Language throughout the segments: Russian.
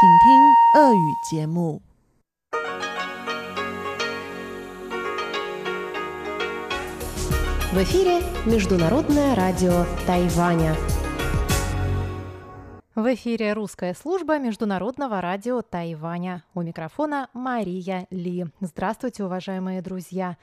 请听俄语节目。 В эфире Международное радио Тайваня. В эфире русская служба Международного радио Тайваня. У микрофона Мария Ли. Здравствуйте, уважаемые друзья!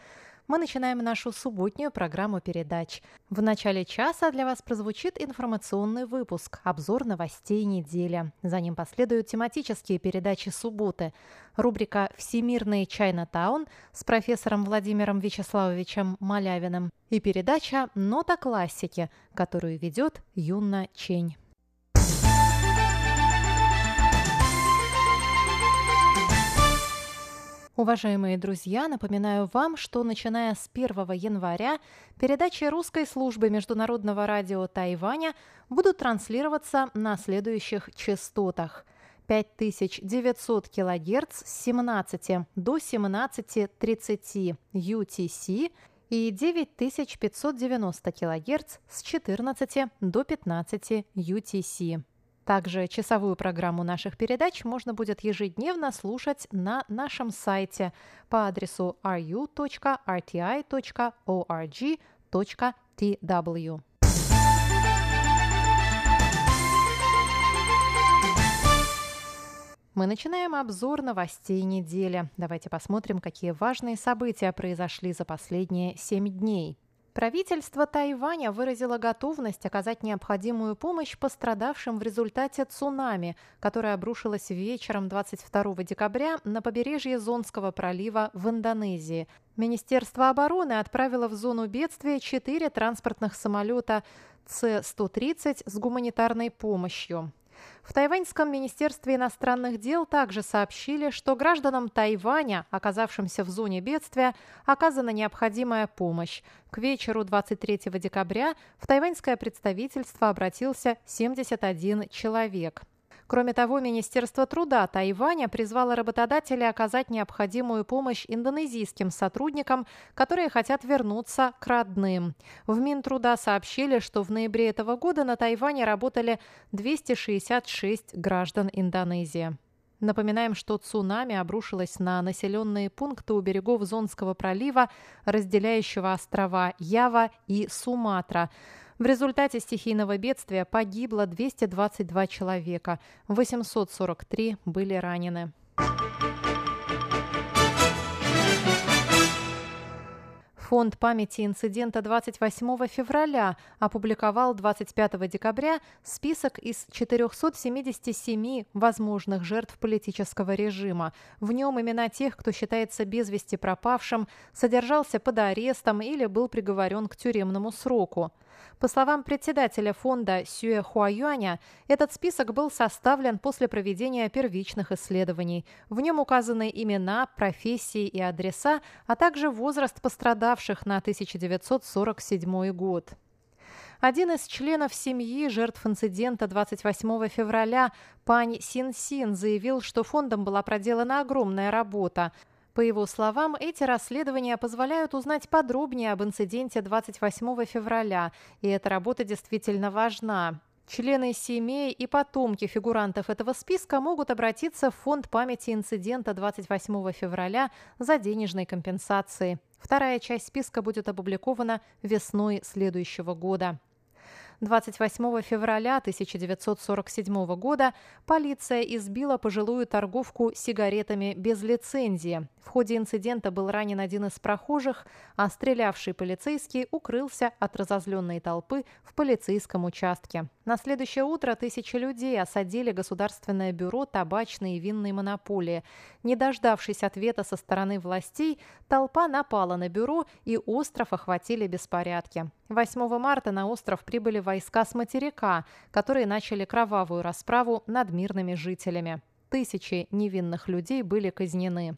Мы начинаем нашу субботнюю программу передач. В начале часа для вас прозвучит информационный выпуск, обзор новостей недели. За ним последуют тематические передачи субботы. Рубрика «Всемирный Чайна-таун» с профессором Владимиром Вячеславовичем Малявиным и передача «Нота классики», которую ведет Юна Чень. Уважаемые друзья, напоминаю вам, что начиная с 1 января передачи русской службы Международного радио Тайваня будут транслироваться на следующих частотах. 5900 кГц с 17 до 17.30 UTC и 9590 кГц с 14 до 15 UTC. Также часовую программу наших передач можно будет ежедневно слушать на нашем сайте по адресу ru.rti.org.tw. Мы начинаем обзор новостей недели. Давайте посмотрим, какие важные события произошли за последние семь дней. Правительство Тайваня выразило готовность оказать необходимую помощь пострадавшим в результате цунами, которое обрушилось вечером 22 декабря на побережье Зонского пролива в Индонезии. Министерство обороны отправило в зону бедствия четыре транспортных самолета С-130 с гуманитарной помощью. В Тайваньском министерстве иностранных дел также сообщили, что гражданам Тайваня, оказавшимся в зоне бедствия, оказана необходимая помощь. К вечеру 23 декабря в тайваньское представительство обратился 71 человек. Кроме того, Министерство труда Тайваня призвало работодателей оказать необходимую помощь индонезийским сотрудникам, которые хотят вернуться к родным. В Минтруда сообщили, что в ноябре этого года на Тайване работали 266 граждан Индонезии. Напоминаем, что цунами обрушилось на населенные пункты у берегов Зонского пролива, разделяющего острова Ява и Суматра. В результате стихийного бедствия погибло 222 человека, 843 были ранены. Фонд памяти инцидента 28 февраля опубликовал 25 декабря список из 477 возможных жертв политического режима. В нем имена тех, кто считается без вести пропавшим, содержался под арестом или был приговорен к тюремному сроку. По словам председателя фонда Сюэ Хуаюаня, этот список был составлен после проведения первичных исследований. В нем указаны имена, профессии и адреса, а также возраст пострадавших на 1947 год. Один из членов семьи жертв инцидента 28 февраля, Пань Син Син, заявил, что фондом была проделана огромная работа. По его словам, эти расследования позволяют узнать подробнее об инциденте 28 февраля, и эта работа действительно важна. Члены семей и потомки фигурантов этого списка могут обратиться в Фонд памяти инцидента 28 февраля за денежной компенсацией. Вторая часть списка будет опубликована весной следующего года. 28 февраля 1947 года полиция избила пожилую торговку сигаретами без лицензии. В ходе инцидента был ранен один из прохожих, а стрелявший полицейский укрылся от разозленной толпы в полицейском участке. На следующее утро тысячи людей осадили Государственное бюро табачной и винной монополии. Не дождавшись ответа со стороны властей, толпа напала на бюро и остров охватили беспорядки. 8 марта на остров прибыли войска с материка, которые начали кровавую расправу над мирными жителями. Тысячи невинных людей были казнены.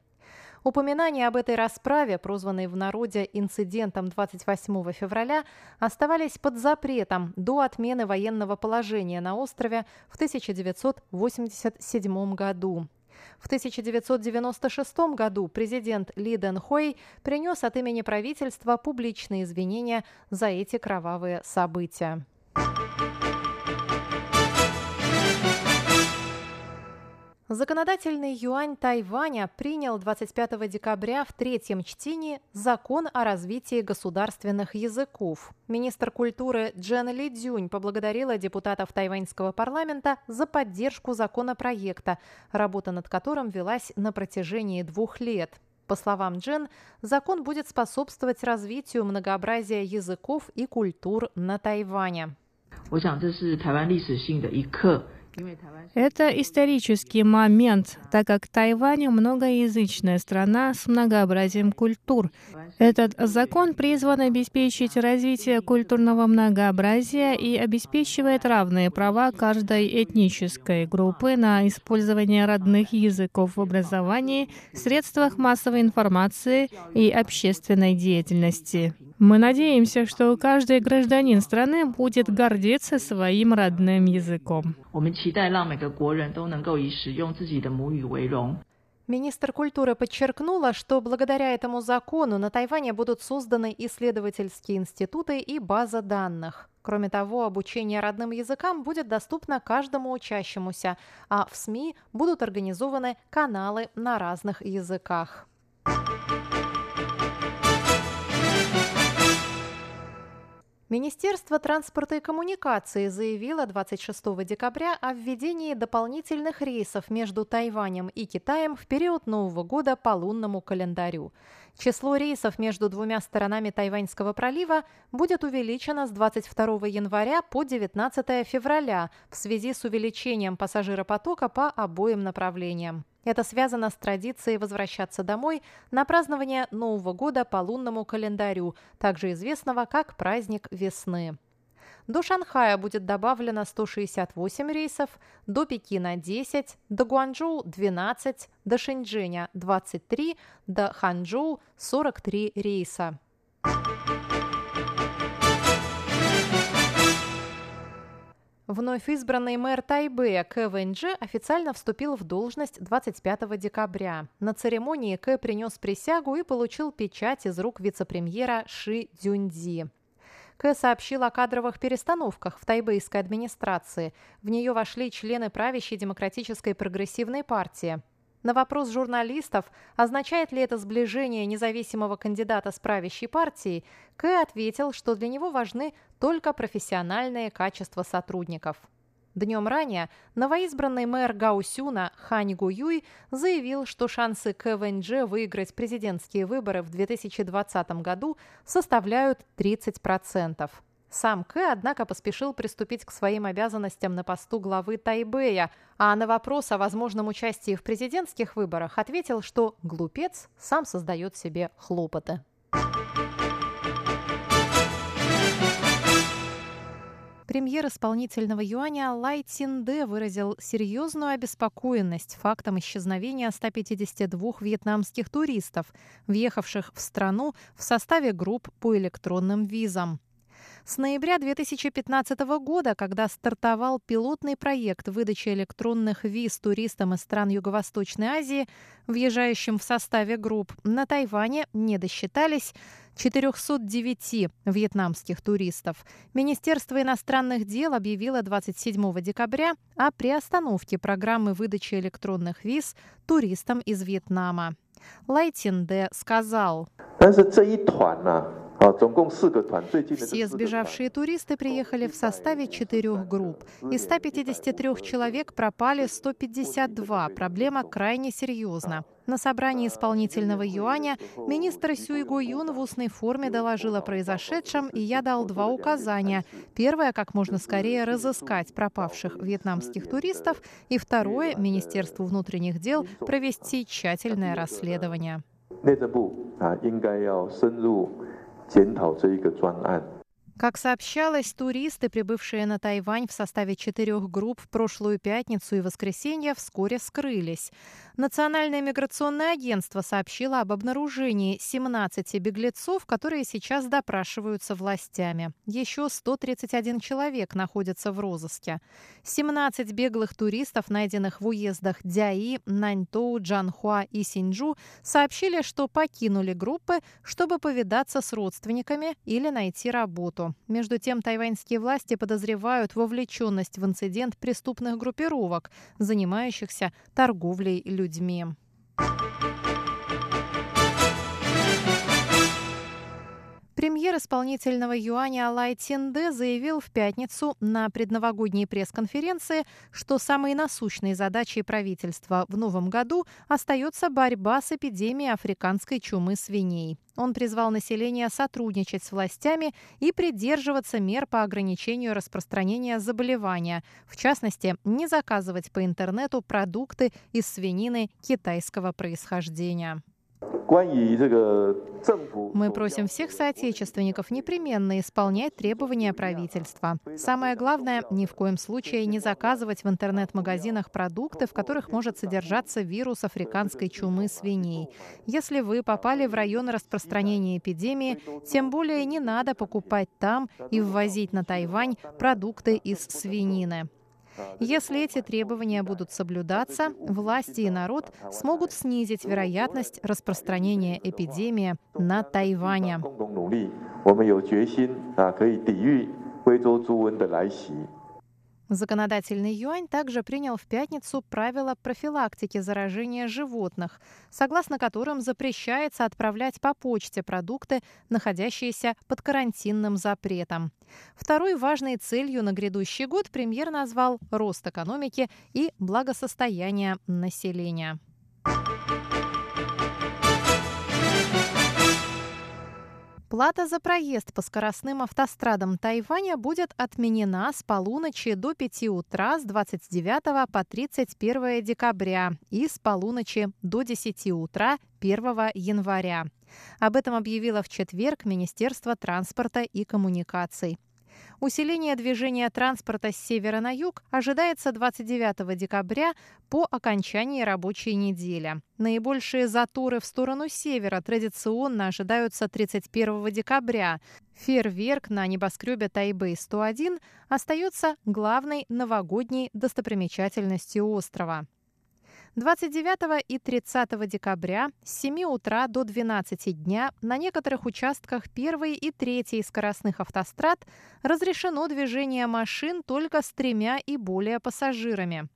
Упоминания об этой расправе, прозванной в народе инцидентом 28 февраля, оставались под запретом до отмены военного положения на острове в 1987 году. В 1996 году президент Ли Дэн Хой принес от имени правительства публичные извинения за эти кровавые события. Законодательный юань Тайваня принял 25 декабря в третьем чтении закон о развитии государственных языков. Министр культуры Джен Ли Дюнь поблагодарила депутатов тайваньского парламента за поддержку законопроекта, работа над которым велась на протяжении двух лет. По словам Джен, закон будет способствовать развитию многообразия языков и культур на Тайване. 我想这是台湾历史性的一刻。 Это исторический момент, так как Тайвань многоязычная страна с многообразием культур. Этот закон призван обеспечить развитие культурного многообразия и обеспечивает равные права каждой этнической группы на использование родных языков в образовании, средствах массовой информации и общественной деятельности. Мы надеемся, что каждый гражданин страны будет гордиться своим родным языком. Министр культуры подчеркнула, что благодаря этому закону на Тайване будут созданы исследовательские институты и база данных. Кроме того, обучение родным языкам будет доступно каждому учащемуся, а в СМИ будут организованы каналы на разных языках. Министерство транспорта и коммуникации заявило 26 декабря о введении дополнительных рейсов между Тайванем и Китаем в период Нового года по лунному календарю. Число рейсов между двумя сторонами Тайваньского пролива будет увеличено с 22 января по 19 февраля в связи с увеличением пассажиропотока по обоим направлениям. Это связано с традицией возвращаться домой на празднование Нового года по лунному календарю, также известного как праздник весны. До Шанхая будет добавлено 168 рейсов, до Пекина 10, до Гуанчжоу 12, до Шэньчжэня 23, до Ханчжоу 43 рейса. Вновь избранный мэр Тайбэя Кэ Вэньджи официально вступил в должность 25 декабря. На церемонии Кэ принес присягу и получил печать из рук вице-премьера Ши Дюньди. Кэ сообщил о кадровых перестановках в тайбэйской администрации. В нее вошли члены правящей демократической прогрессивной партии. На вопрос журналистов, означает ли это сближение независимого кандидата с правящей партией, Кэ ответил, что для него важны только профессиональные качества сотрудников. Днем ранее новоизбранный мэр Гаусюна Хань Гуюй заявил, что шансы КВНЖ выиграть президентские выборы в 2020 году составляют 30%. Сам Кэ, однако, поспешил приступить к своим обязанностям на посту главы Тайбэя, а на вопрос о возможном участии в президентских выборах ответил, что глупец сам создает себе хлопоты. Премьер исполнительного юаня Лай Цинде выразил серьезную обеспокоенность фактом исчезновения 152 вьетнамских туристов, въехавших в страну в составе групп по электронным визам. С ноября 2015 года, когда стартовал пилотный проект выдачи электронных виз туристам из стран Юго-Восточной Азии, въезжающим в составе групп, на Тайване не досчитались 409 вьетнамских туристов. Министерство иностранных дел объявило 27 декабря о приостановке программы выдачи электронных виз туристам из Вьетнама. Лайтинде сказал. Все сбежавшие туристы приехали в составе четырех групп. Из 153 человек пропали 152. Проблема крайне серьезна. На собрании исполнительного юаня министр Сюйгу Юн в устной форме доложил о произошедшем, и я дал два указания. Первое, как можно скорее разыскать пропавших вьетнамских туристов, и второе, Министерству внутренних дел провести тщательное расследование. 内政部啊，应该要深入 检讨这一个专案。Как сообщалось, туристы, прибывшие на Тайвань в составе четырех групп в прошлую пятницу и воскресенье, вскоре скрылись. Национальное миграционное агентство сообщило об обнаружении 17 беглецов, которые сейчас допрашиваются властями. Еще 131 человек находятся в розыске. 17 беглых туристов, найденных в уездах Дяи, Наньтоу, Джанхуа и Синджу, сообщили, что покинули группы, чтобы повидаться с родственниками или найти работу. Между тем, тайваньские власти подозревают вовлеченность в инцидент преступных группировок, занимающихся торговлей людьми. Премьер исполнительного юаня Алай Тинде заявил в пятницу на предновогодней пресс-конференции, что самой насущной задачей правительства в новом году остается борьба с эпидемией африканской чумы свиней. Он призвал население сотрудничать с властями и придерживаться мер по ограничению распространения заболевания, в частности, не заказывать по интернету продукты из свинины китайского происхождения. Мы просим всех соотечественников непременно исполнять требования правительства. Самое главное, ни в коем случае не заказывать в интернет-магазинах продукты, в которых может содержаться вирус африканской чумы свиней. Если вы попали в район распространения эпидемии, тем более не надо покупать там и ввозить на Тайвань продукты из свинины. Если эти требования будут соблюдаться, власти и народ смогут снизить вероятность распространения эпидемии на Тайване. Законодательный юань также принял в пятницу правила профилактики заражения животных, согласно которым запрещается отправлять по почте продукты, находящиеся под карантинным запретом. Второй важной целью на грядущий год премьер назвал рост экономики и благосостояние населения. Плата за проезд по скоростным автострадам Тайваня будет отменена с полуночи до 5 утра с 29 по 31 декабря и с полуночи до 10 утра 1 января. Об этом объявило в четверг Министерство транспорта и коммуникаций. Усиление движения транспорта с севера на юг ожидается 29 декабря по окончании рабочей недели. Наибольшие заторы в сторону севера традиционно ожидаются 31 декабря. Фейерверк на небоскребе Тайбэй-101 остается главной новогодней достопримечательностью острова. 29 и 30 декабря с 7 утра до 12 дня на некоторых участках 1 и 3 скоростных автострад разрешено движение машин только с тремя и более пассажирами.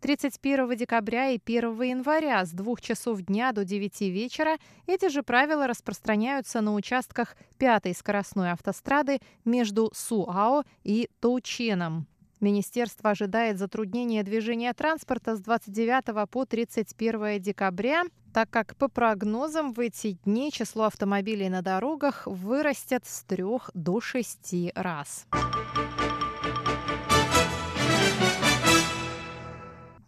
31 декабря и 1 января с 2 часов дня до 9 вечера эти же правила распространяются на участках 5 скоростной автострады между Суао и Тоученом. Министерство ожидает затруднения движения транспорта с 29 по 31 декабря, так как по прогнозам в эти дни число автомобилей на дорогах вырастет с 3 до 6 раз.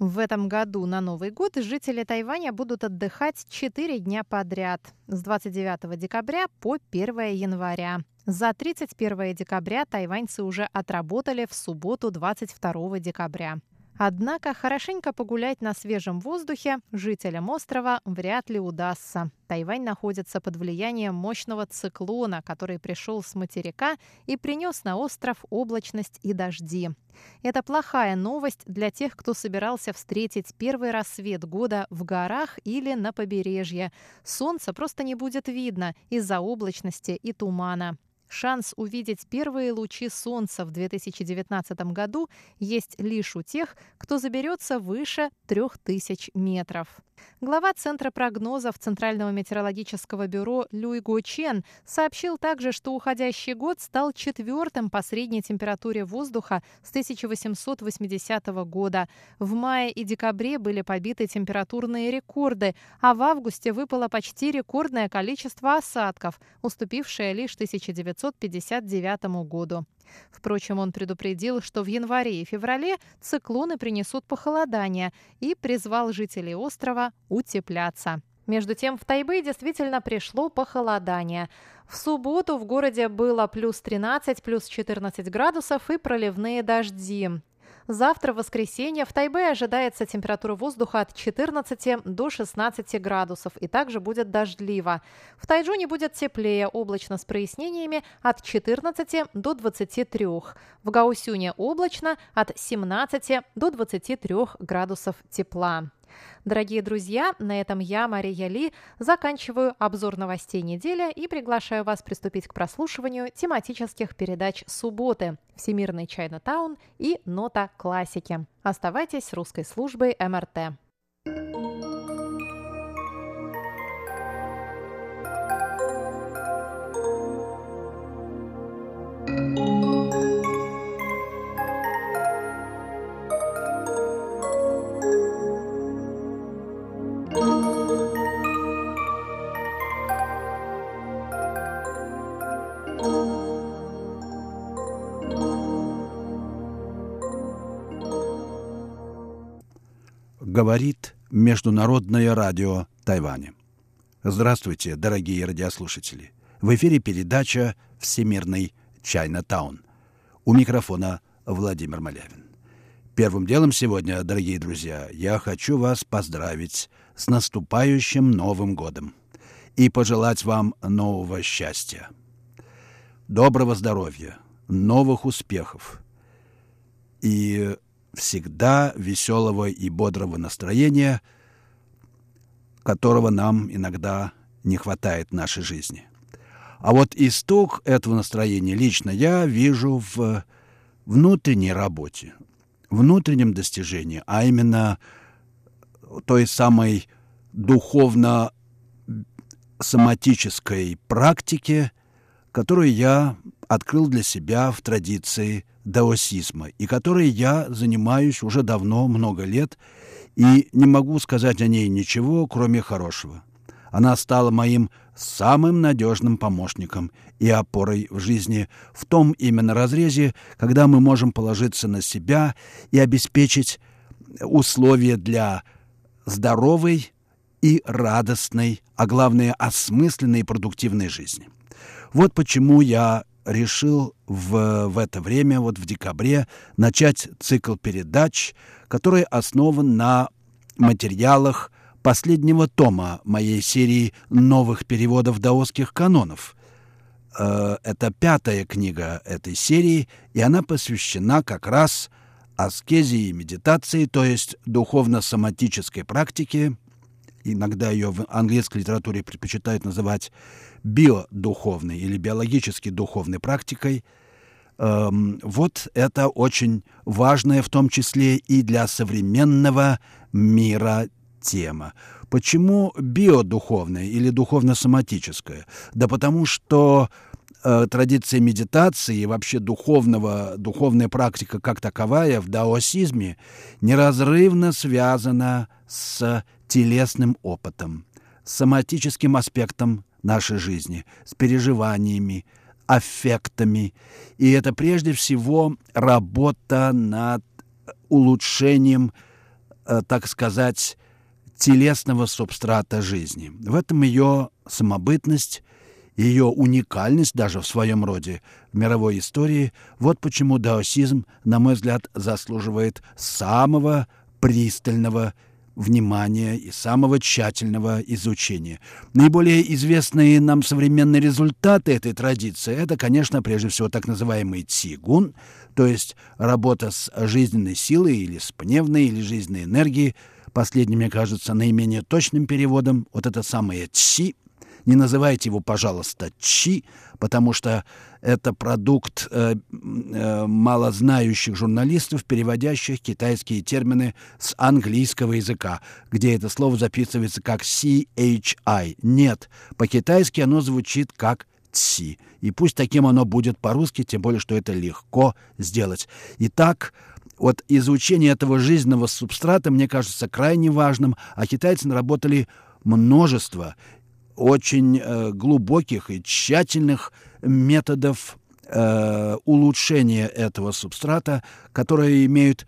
В этом году на Новый год жители Тайваня будут отдыхать 4 дня подряд с 29 декабря по 1 января. За 31 декабря тайваньцы уже отработали в субботу 22 декабря. Однако хорошенько погулять на свежем воздухе жителям острова вряд ли удастся. Тайвань находится под влиянием мощного циклона, который пришел с материка и принес на остров облачность и дожди. Это плохая новость для тех, кто собирался встретить первый рассвет года в горах или на побережье. Солнца просто не будет видно из-за облачности и тумана. Шанс увидеть первые лучи солнца в 2019 году есть лишь у тех, кто заберется выше 3000 метров. Глава Центра прогнозов Центрального метеорологического бюро Люй Го Чен сообщил также, что уходящий год стал четвертым по средней температуре воздуха с 1880 года. В мае и декабре были побиты температурные рекорды, а в августе выпало почти рекордное количество осадков, уступившее лишь 1959 году. Впрочем, он предупредил, что в январе и феврале циклоны принесут похолодание и призвал жителей острова утепляться. Между тем, в Тайбэй действительно пришло похолодание. В субботу в городе было плюс 13, плюс 14 градусов и проливные дожди. Завтра, в воскресенье, в Тайбе ожидается температура воздуха от 14 до 16 градусов и также будет дождливо. В Тайджуне будет теплее, облачно с прояснениями от 14 до 23. В Гаусюне облачно от 17 до 23 градусов тепла. Дорогие друзья, на этом я, Мария Ли, заканчиваю обзор новостей недели и приглашаю вас приступить к прослушиванию тематических передач субботы «Всемирный Чайна-таун» и «Нота классики». Оставайтесь с русской службой МРТ. Говорит Международное радио Тайваня. Здравствуйте, дорогие радиослушатели. В эфире передача «Всемирный Чайна-таун». У микрофона Владимир Малявин. Первым делом сегодня, дорогие друзья, я хочу вас поздравить с наступающим Новым годом и пожелать вам нового счастья, доброго здоровья, новых успехов и всегда веселого и бодрого настроения, которого нам иногда не хватает в нашей жизни. А вот исток этого настроения лично я вижу в внутренней работе, внутреннем достижении, а именно той самой духовно-соматической практике, которую я открыл для себя в традиции даосизма, и которой я занимаюсь уже давно, много лет, и не могу сказать о ней ничего, кроме хорошего. Она стала моим самым надежным помощником и опорой в жизни в том именно разрезе, когда мы можем положиться на себя и обеспечить условия для здоровой и радостной, а главное, осмысленной и продуктивной жизни. Вот почему я решил в, в это время, вот в декабре, начать цикл передач, который основан на материалах последнего тома моей серии новых переводов даосских канонов. Э, это пятая книга этой серии, и она посвящена как раз аскезе и медитации, то есть духовно-соматической практике. Иногда ее в английской литературе предпочитают называть биодуховной или биологически духовной практикой. Эм, вот это очень важная в том числе и для современного мира тема. Почему биодуховная или духовно-соматическая? Да потому что э, традиция медитации и вообще духовного, духовная практика как таковая в даосизме неразрывно связана с телесным опытом, соматическим аспектом нашей жизни, с переживаниями, аффектами. И это прежде всего работа над улучшением, э, так сказать, телесного субстрата жизни. В этом ее самобытность, ее уникальность даже в своем роде в мировой истории. Вот почему даосизм, на мой взгляд, заслуживает самого пристального внимания и самого тщательного изучения. Наиболее известные нам современные результаты этой традиции – это, конечно, прежде всего так называемый цигун, то есть работа с жизненной силой или с пневной или жизненной энергией. Последним, мне кажется, наименее точным переводом вот это самое ци – не называйте его, пожалуйста, чи, потому что это продукт э, э, малознающих журналистов, переводящих китайские термины с английского языка, где это слово записывается как CHI. Нет, по-китайски оно звучит как ци. И пусть таким оно будет по-русски, тем более, что это легко сделать. Итак, вот изучение этого жизненного субстрата, мне кажется, крайне важным, а китайцы наработали множество очень э, глубоких и тщательных методов э, улучшения этого субстрата, которые имеют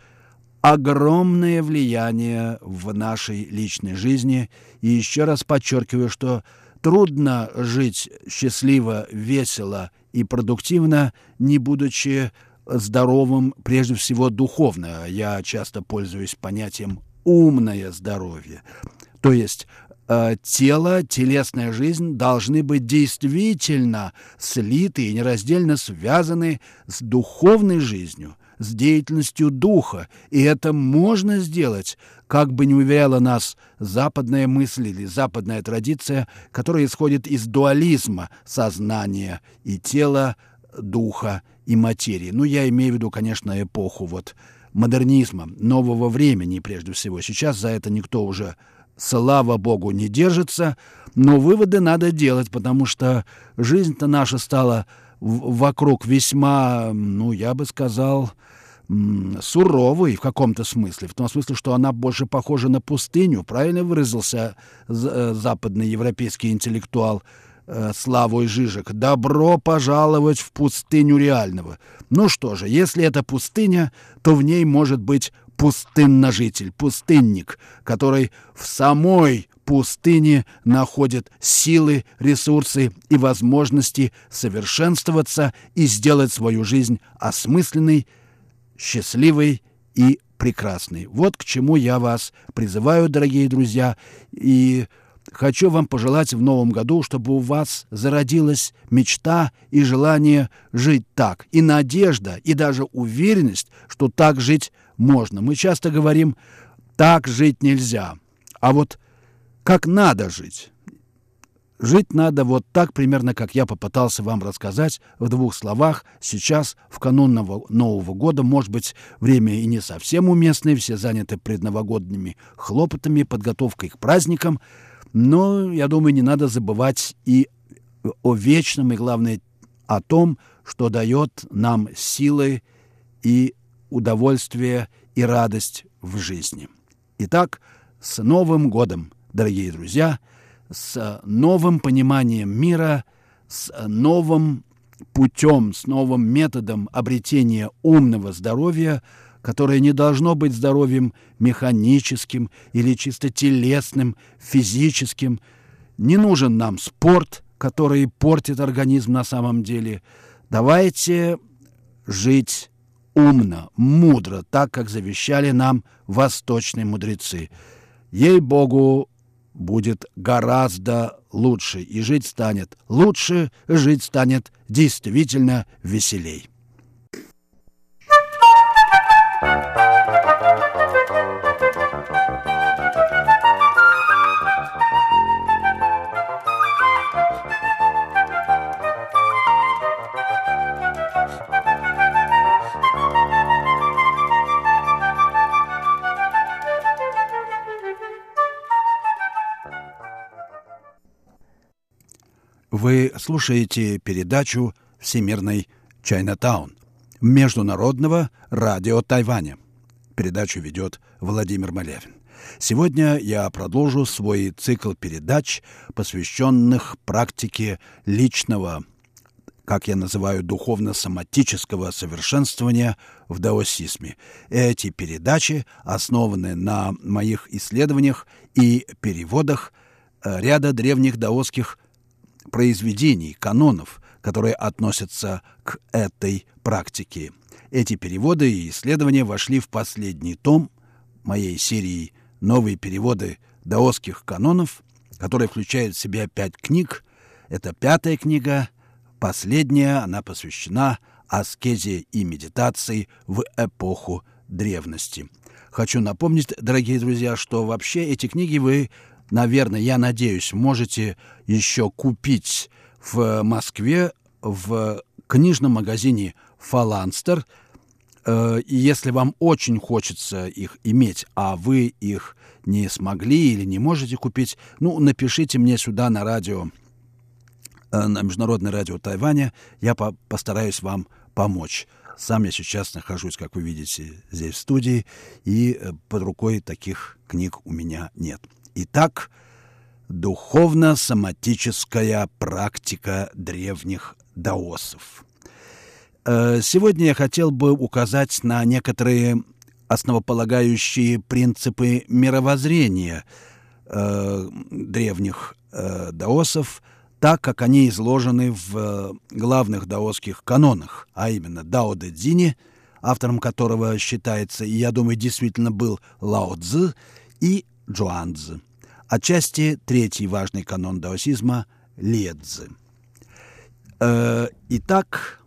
огромное влияние в нашей личной жизни. И еще раз подчеркиваю, что трудно жить счастливо, весело и продуктивно, не будучи здоровым, прежде всего духовно. Я часто пользуюсь понятием «умное здоровье». То есть Э, тело, телесная жизнь должны быть действительно слиты и нераздельно связаны с духовной жизнью, с деятельностью духа, и это можно сделать, как бы не уверяла нас западная мысль или западная традиция, которая исходит из дуализма сознания и тела, духа и материи. Ну, я имею в виду, конечно, эпоху вот модернизма, нового времени прежде всего. Сейчас за это никто уже, слава богу, не держится, но выводы надо делать, потому что жизнь-то наша стала вокруг весьма, ну, я бы сказал, суровой в каком-то смысле, в том смысле, что она больше похожа на пустыню, правильно выразился э, западный европейский интеллектуал э, Славой Жижик. «Добро пожаловать в пустыню реального». Ну что же, если это пустыня, то в ней может быть пустынножитель, пустынник, который в самой пустыне находит силы, ресурсы и возможности совершенствоваться и сделать свою жизнь осмысленной, счастливой и прекрасной. Вот к чему я вас призываю, дорогие друзья, и хочу вам пожелать в новом году, чтобы у вас зародилась мечта и желание жить так, и надежда, и даже уверенность, что так жить можно. Мы часто говорим, так жить нельзя, а вот как надо жить. Жить надо вот так примерно, как я попытался вам рассказать в двух словах. Сейчас, в канун Нового года, может быть, время и не совсем уместное, все заняты предновогодними хлопотами, подготовкой к праздникам, но, я думаю, не надо забывать и о вечном, и, главное, о том, что дает нам силы и удовольствие и радость в жизни. Итак, с Новым годом, дорогие друзья – с новым пониманием мира, с новым путем, с новым методом обретения умного здоровья, которое не должно быть здоровьем механическим или чисто телесным, физическим. Не нужен нам спорт, который портит организм на самом деле. Давайте жить умно, мудро, так, как завещали нам восточные мудрецы. Ей-богу, будет гораздо лучше, и жить станет лучше, жить станет действительно веселей. Вы слушаете передачу «Всемирный Чайнатаун» Международного радио Тайваня. Передачу ведет Владимир Малявин. Сегодня я продолжу свой цикл передач, посвященных практике личного, как я называю, духовно-соматического совершенствования в даосизме. Эти передачи основаны на моих исследованиях и переводах э, ряда древних даосских произведений, канонов, которые относятся к этой практике. Эти переводы и исследования вошли в последний том моей серии «Новые переводы даосских канонов», которая включает в себя пять книг. Это пятая книга, последняя, она посвящена аскезе и медитации в эпоху древности. Хочу напомнить, дорогие друзья, что вообще эти книги вы наверное, я надеюсь, можете еще купить в Москве в книжном магазине «Фаланстер». Э, и если вам очень хочется их иметь, а вы их не смогли или не можете купить, ну, напишите мне сюда на радио, э, на Международное радио Тайваня, я по постараюсь вам помочь. Сам я сейчас нахожусь, как вы видите, здесь в студии, и э, под рукой таких книг у меня нет. Итак, духовно-соматическая практика древних даосов. Э, сегодня я хотел бы указать на некоторые основополагающие принципы мировоззрения э, древних э, даосов, так как они изложены в главных даосских канонах, а именно Дао Дэ Цзине, автором которого считается, и я думаю, действительно был Лао Цзы, и Джуанцзы. Отчасти третий важный канон даосизма – Ледзы. Э, итак,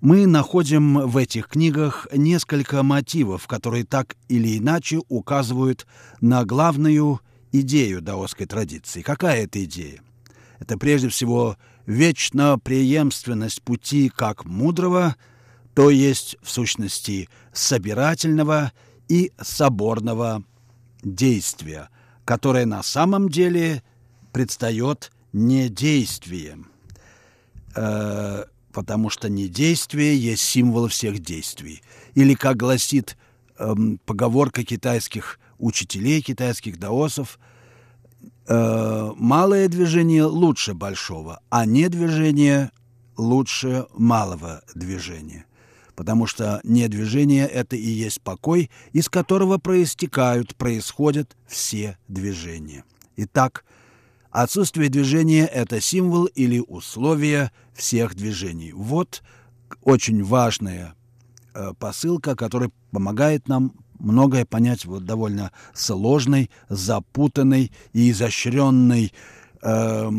мы находим в этих книгах несколько мотивов, которые так или иначе указывают на главную идею даосской традиции. Какая это идея? Это прежде всего вечно преемственность пути как мудрого, то есть в сущности собирательного и соборного действия, которое на самом деле предстает не действием, э, потому что недействие есть символ всех действий. Или, как гласит э, поговорка китайских учителей, китайских даосов, э, малое движение лучше большого, а не движение лучше малого движения. Потому что недвижение – это и есть покой, из которого проистекают, происходят все движения. Итак, Отсутствие движения – это символ или условие всех движений. Вот очень важная э, посылка, которая помогает нам многое понять в довольно сложной, запутанной и изощренной э,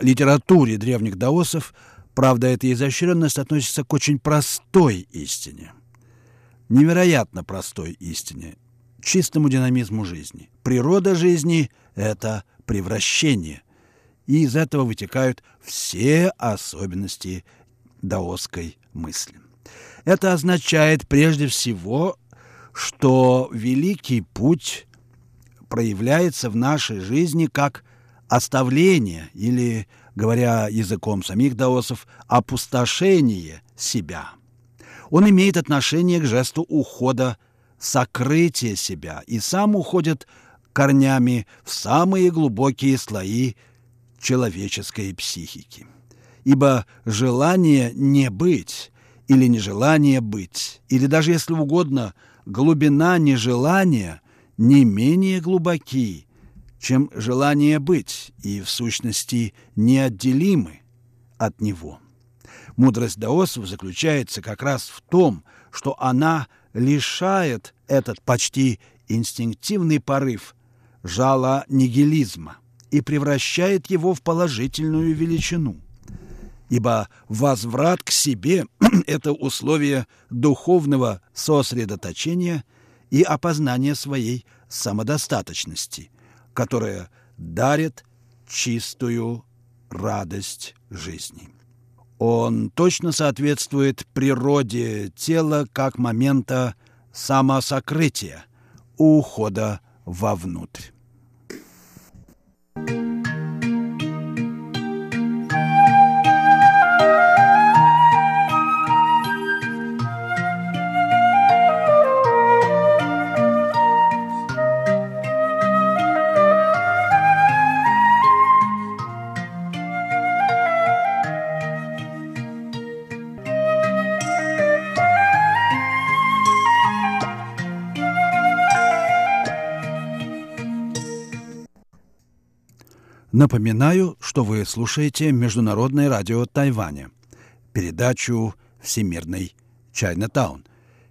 литературе древних даосов. Правда, эта изощренность относится к очень простой истине. Невероятно простой истине, чистому динамизму жизни. Природа жизни – это превращение. И из этого вытекают все особенности даосской мысли. Это означает прежде всего, что великий путь проявляется в нашей жизни как оставление или, говоря языком самих даосов, опустошение себя. Он имеет отношение к жесту ухода, сокрытия себя, и сам уходит корнями в самые глубокие слои человеческой психики. Ибо желание не быть или нежелание быть, или даже, если угодно, глубина нежелания не менее глубоки, чем желание быть, и в сущности неотделимы от него. Мудрость даосов заключается как раз в том, что она лишает этот почти инстинктивный порыв жало нигилизма и превращает его в положительную величину. Ибо возврат к себе – это условие духовного сосредоточения и опознания своей самодостаточности, которая дарит чистую радость жизни. Он точно соответствует природе тела как момента самосокрытия, ухода вовнутрь. Напоминаю, что вы слушаете Международное радио Тайваня, передачу «Всемирный Чайнатаун».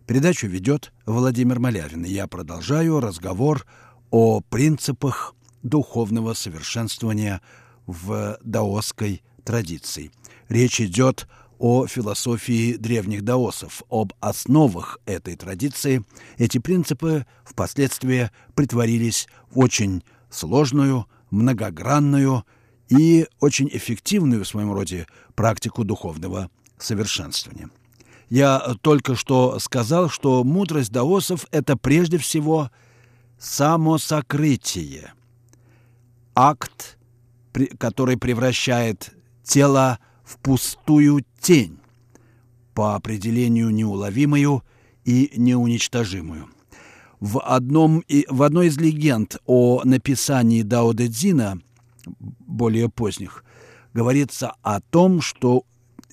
Передачу ведет Владимир Малявин, и я продолжаю разговор о принципах духовного совершенствования в даосской традиции. Речь идет о философии древних даосов, об основах этой традиции. Эти принципы впоследствии притворились в очень сложную, многогранную и очень эффективную в своем роде практику духовного совершенствования. Я только что сказал, что мудрость даосов – это прежде всего самосокрытие, акт, который превращает тело в пустую тень, по определению неуловимую и неуничтожимую – в, одном, в одной из легенд о написании Дао Дэ Цзина, более поздних, говорится о том, что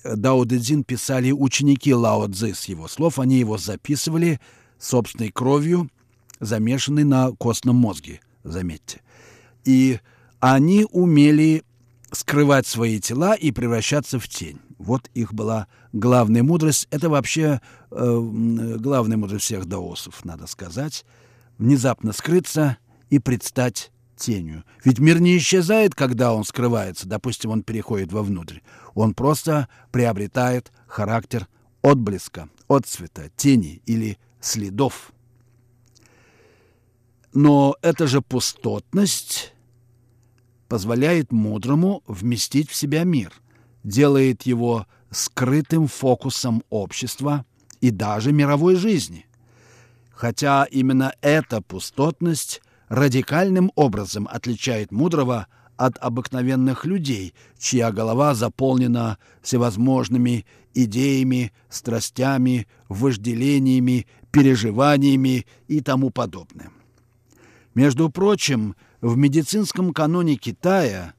Дао Дэ Цзин писали ученики Лао Цзы с его слов, они его записывали собственной кровью, замешанной на костном мозге, заметьте. И они умели скрывать свои тела и превращаться в тень. Вот их была главная мудрость. Это вообще э, главная мудрость всех даосов, надо сказать. Внезапно скрыться и предстать тенью. Ведь мир не исчезает, когда он скрывается. Допустим, он переходит вовнутрь. Он просто приобретает характер отблеска, отцвета, тени или следов. Но эта же пустотность позволяет мудрому вместить в себя мир, делает его скрытым фокусом общества и даже мировой жизни. Хотя именно эта пустотность радикальным образом отличает мудрого от обыкновенных людей, чья голова заполнена всевозможными идеями, страстями, вожделениями, переживаниями и тому подобное. Между прочим, в медицинском каноне Китая,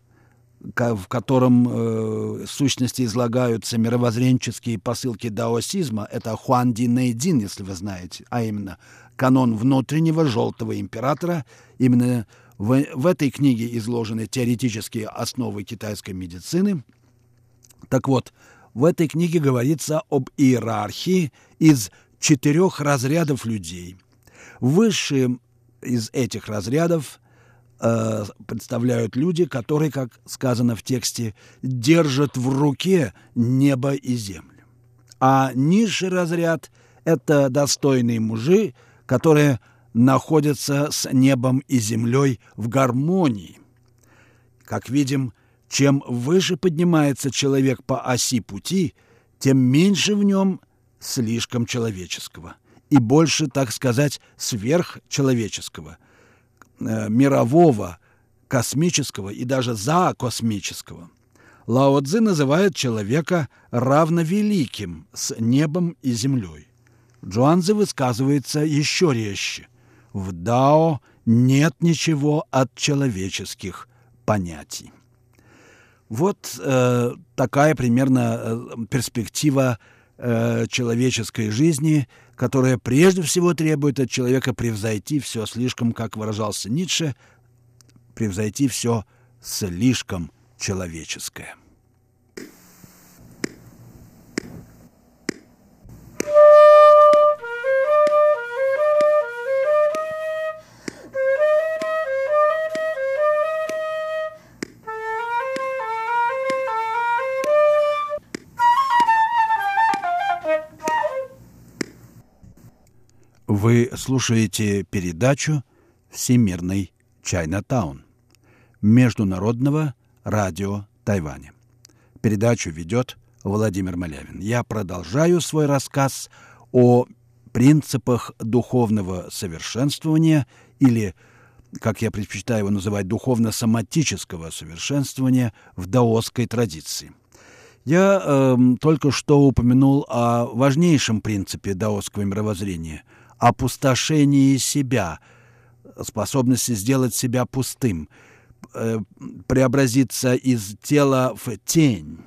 в котором э, в сущности излагаются мировоззренческие посылки даосизма, это Хуан Ди Нэйдин, если вы знаете, а именно канон внутреннего желтого императора, именно в, в этой книге изложены теоретические основы китайской медицины. Так вот, в этой книге говорится об иерархии из четырех разрядов людей. Высшим из этих разрядов э, представляют люди, которые, как сказано в тексте, держат в руке небо и землю. А низший разряд – это достойные мужи, которые находятся с небом и землей в гармонии. Как видим, чем выше поднимается человек по оси пути, тем меньше в нем слишком человеческого и больше, так сказать, сверхчеловеческого, мирового, космического и даже закосмического. Лао Цзи называет человека равновеликим с небом и землей. Джуанзи высказывается еще резче – в Дао нет ничего от человеческих понятий. Вот э, такая примерно э, перспектива э, человеческой жизни, которая прежде всего требует от человека превзойти все слишком, как выражался Ницше, превзойти все слишком человеческое. Вы слушаете передачу «Всемирный Чайнатаун» Международного радио Тайваня. Передачу ведет Владимир Малявин. Я продолжаю свой рассказ о принципах духовного совершенствования или, как я предпочитаю его называть, духовно-соматического совершенствования в даосской традиции. Я э, только что упомянул о важнейшем принципе даосского мировоззрения – опустошении себя, способности сделать себя пустым, э, преобразиться из тела в тень.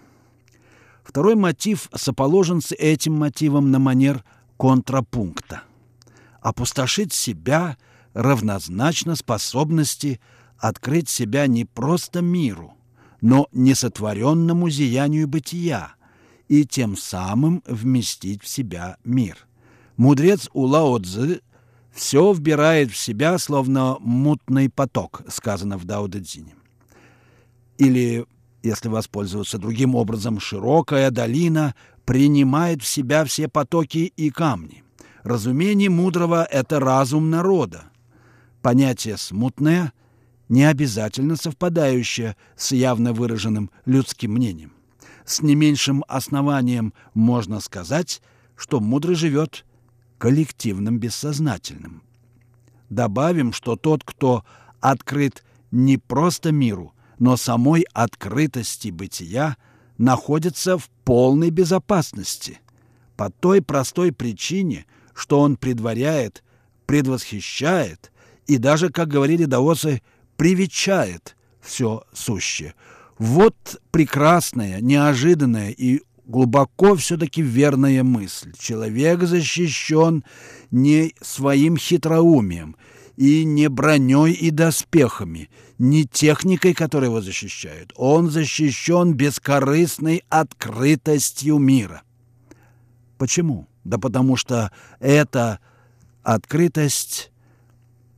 Второй мотив соположен с этим мотивом на манер контрапункта. Опустошить себя равнозначно способности открыть себя не просто миру, но несотворенному зиянию бытия и тем самым вместить в себя мир – Мудрец у все вбирает в себя, словно мутный поток, сказано в Дао Дэцзине. Или, если воспользоваться другим образом, широкая долина принимает в себя все потоки и камни. Разумение мудрого — это разум народа. Понятие «смутное» не обязательно совпадающее с явно выраженным людским мнением. С не меньшим основанием можно сказать, что мудрый живет коллективным бессознательным. Добавим, что тот, кто открыт не просто миру, но самой открытости бытия, находится в полной безопасности. По той простой причине, что он предваряет, предвосхищает и даже, как говорили даосы, привечает все сущее. Вот прекрасная, неожиданная и глубоко все-таки верная мысль. Человек защищен не своим хитроумием и не броней и доспехами, не техникой, которая его защищает. Он защищен бескорыстной открытостью мира. Почему? Да потому что эта открытость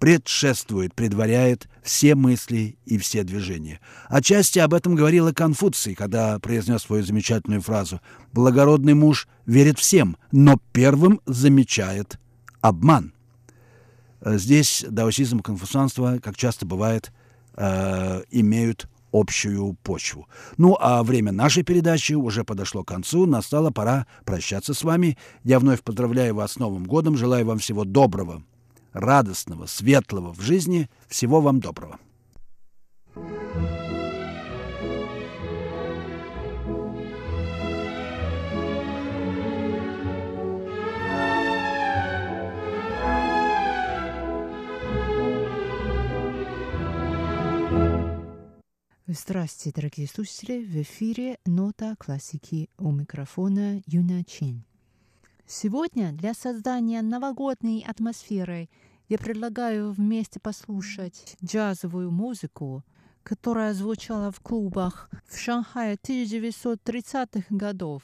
предшествует, предваряет все мысли и все движения. Отчасти об этом говорил и Конфуций, когда произнес свою замечательную фразу «Благородный муж верит всем, но первым замечает обман». Здесь даосизм и конфуцианство, как часто бывает, э, имеют общую почву. Ну, а время нашей передачи уже подошло к концу, настала пора прощаться с вами. Я вновь поздравляю вас с Новым годом, желаю вам всего доброго, радостного, светлого в жизни. Всего вам доброго. Здравствуйте, дорогие слушатели! В эфире «Нота классики» у микрофона Юна Чин. Сегодня для создания новогодней атмосферы я предлагаю вместе послушать джазовую музыку, которая звучала в клубах в Шанхае 1930-х годов.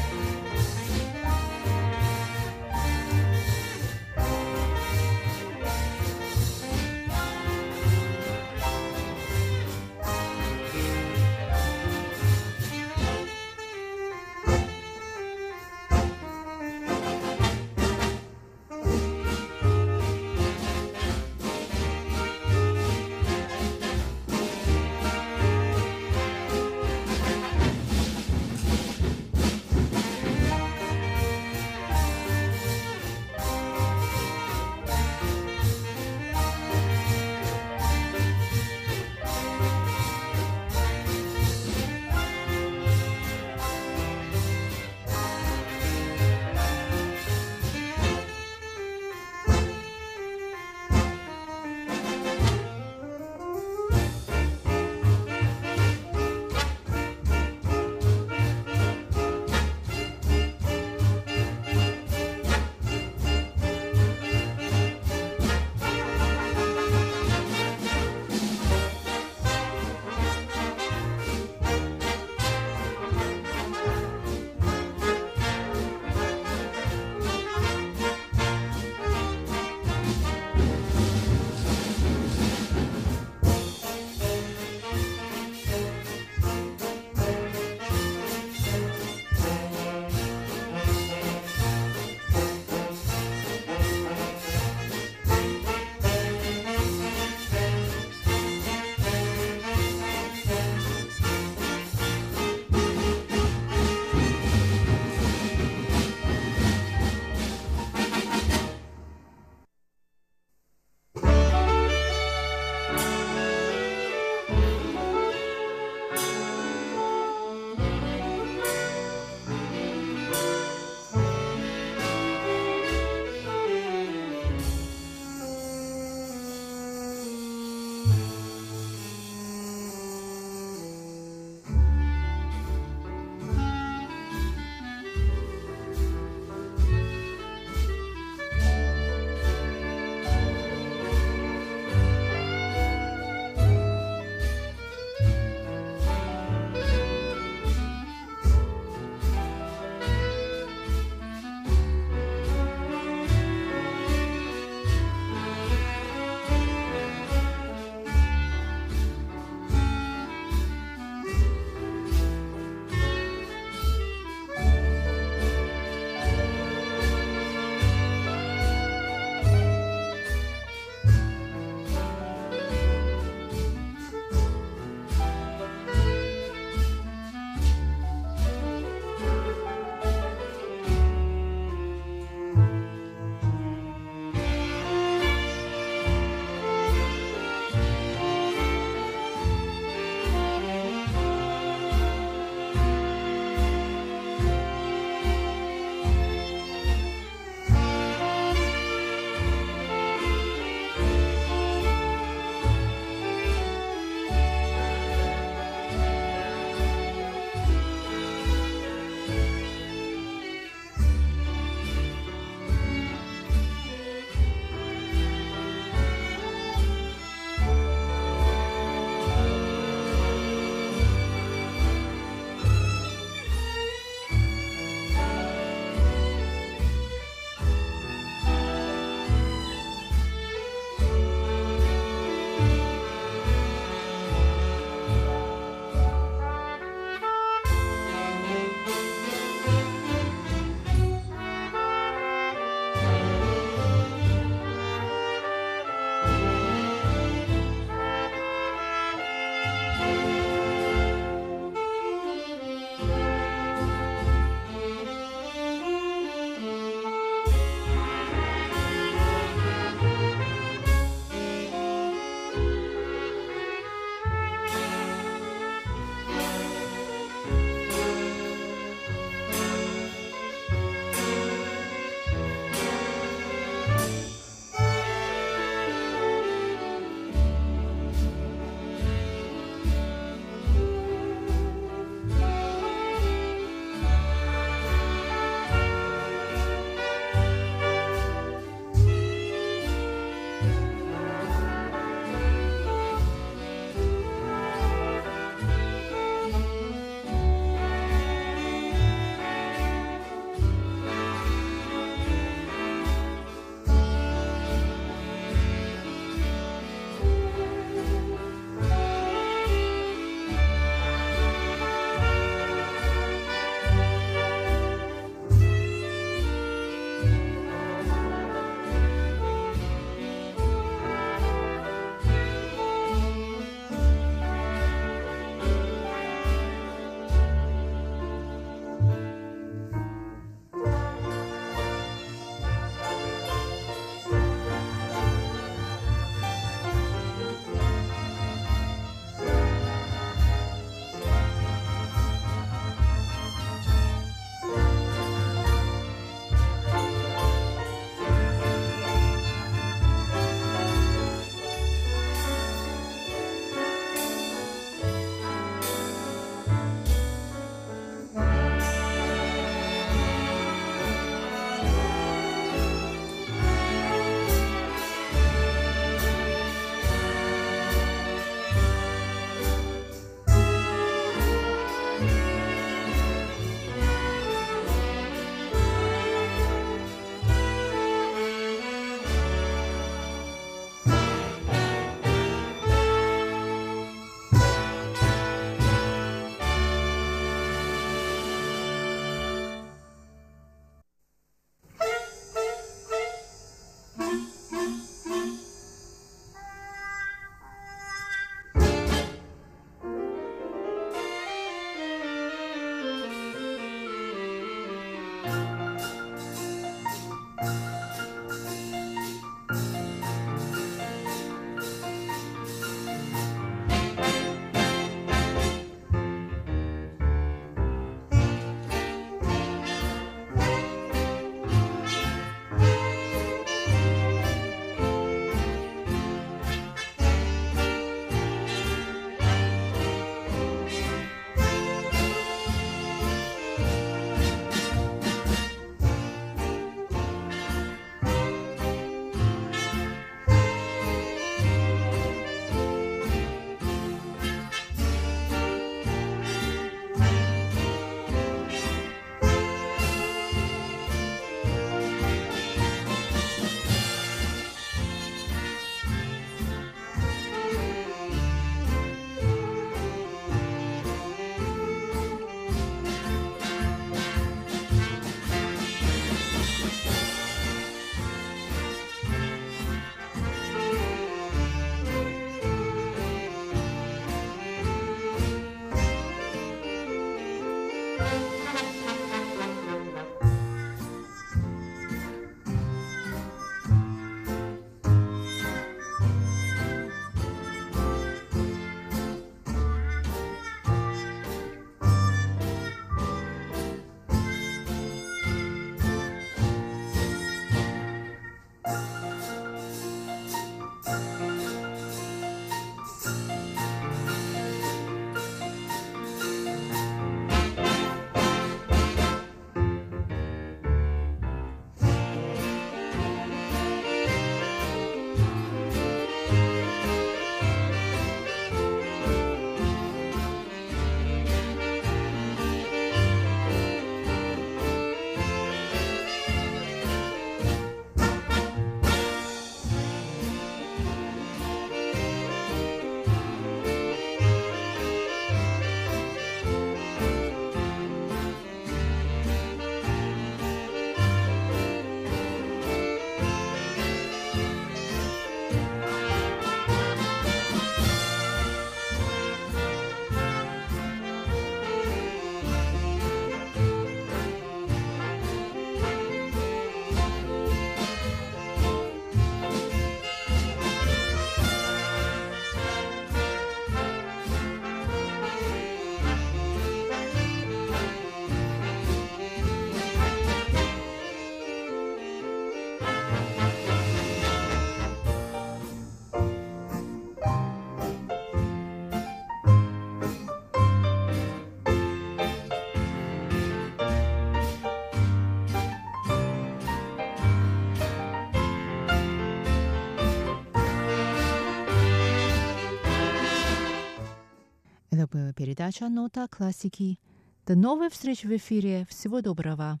Передача «Нота классики». До новых встреч в эфире. Всего доброго.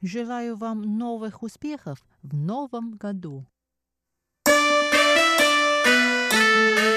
Желаю вам новых успехов в новом году. thank you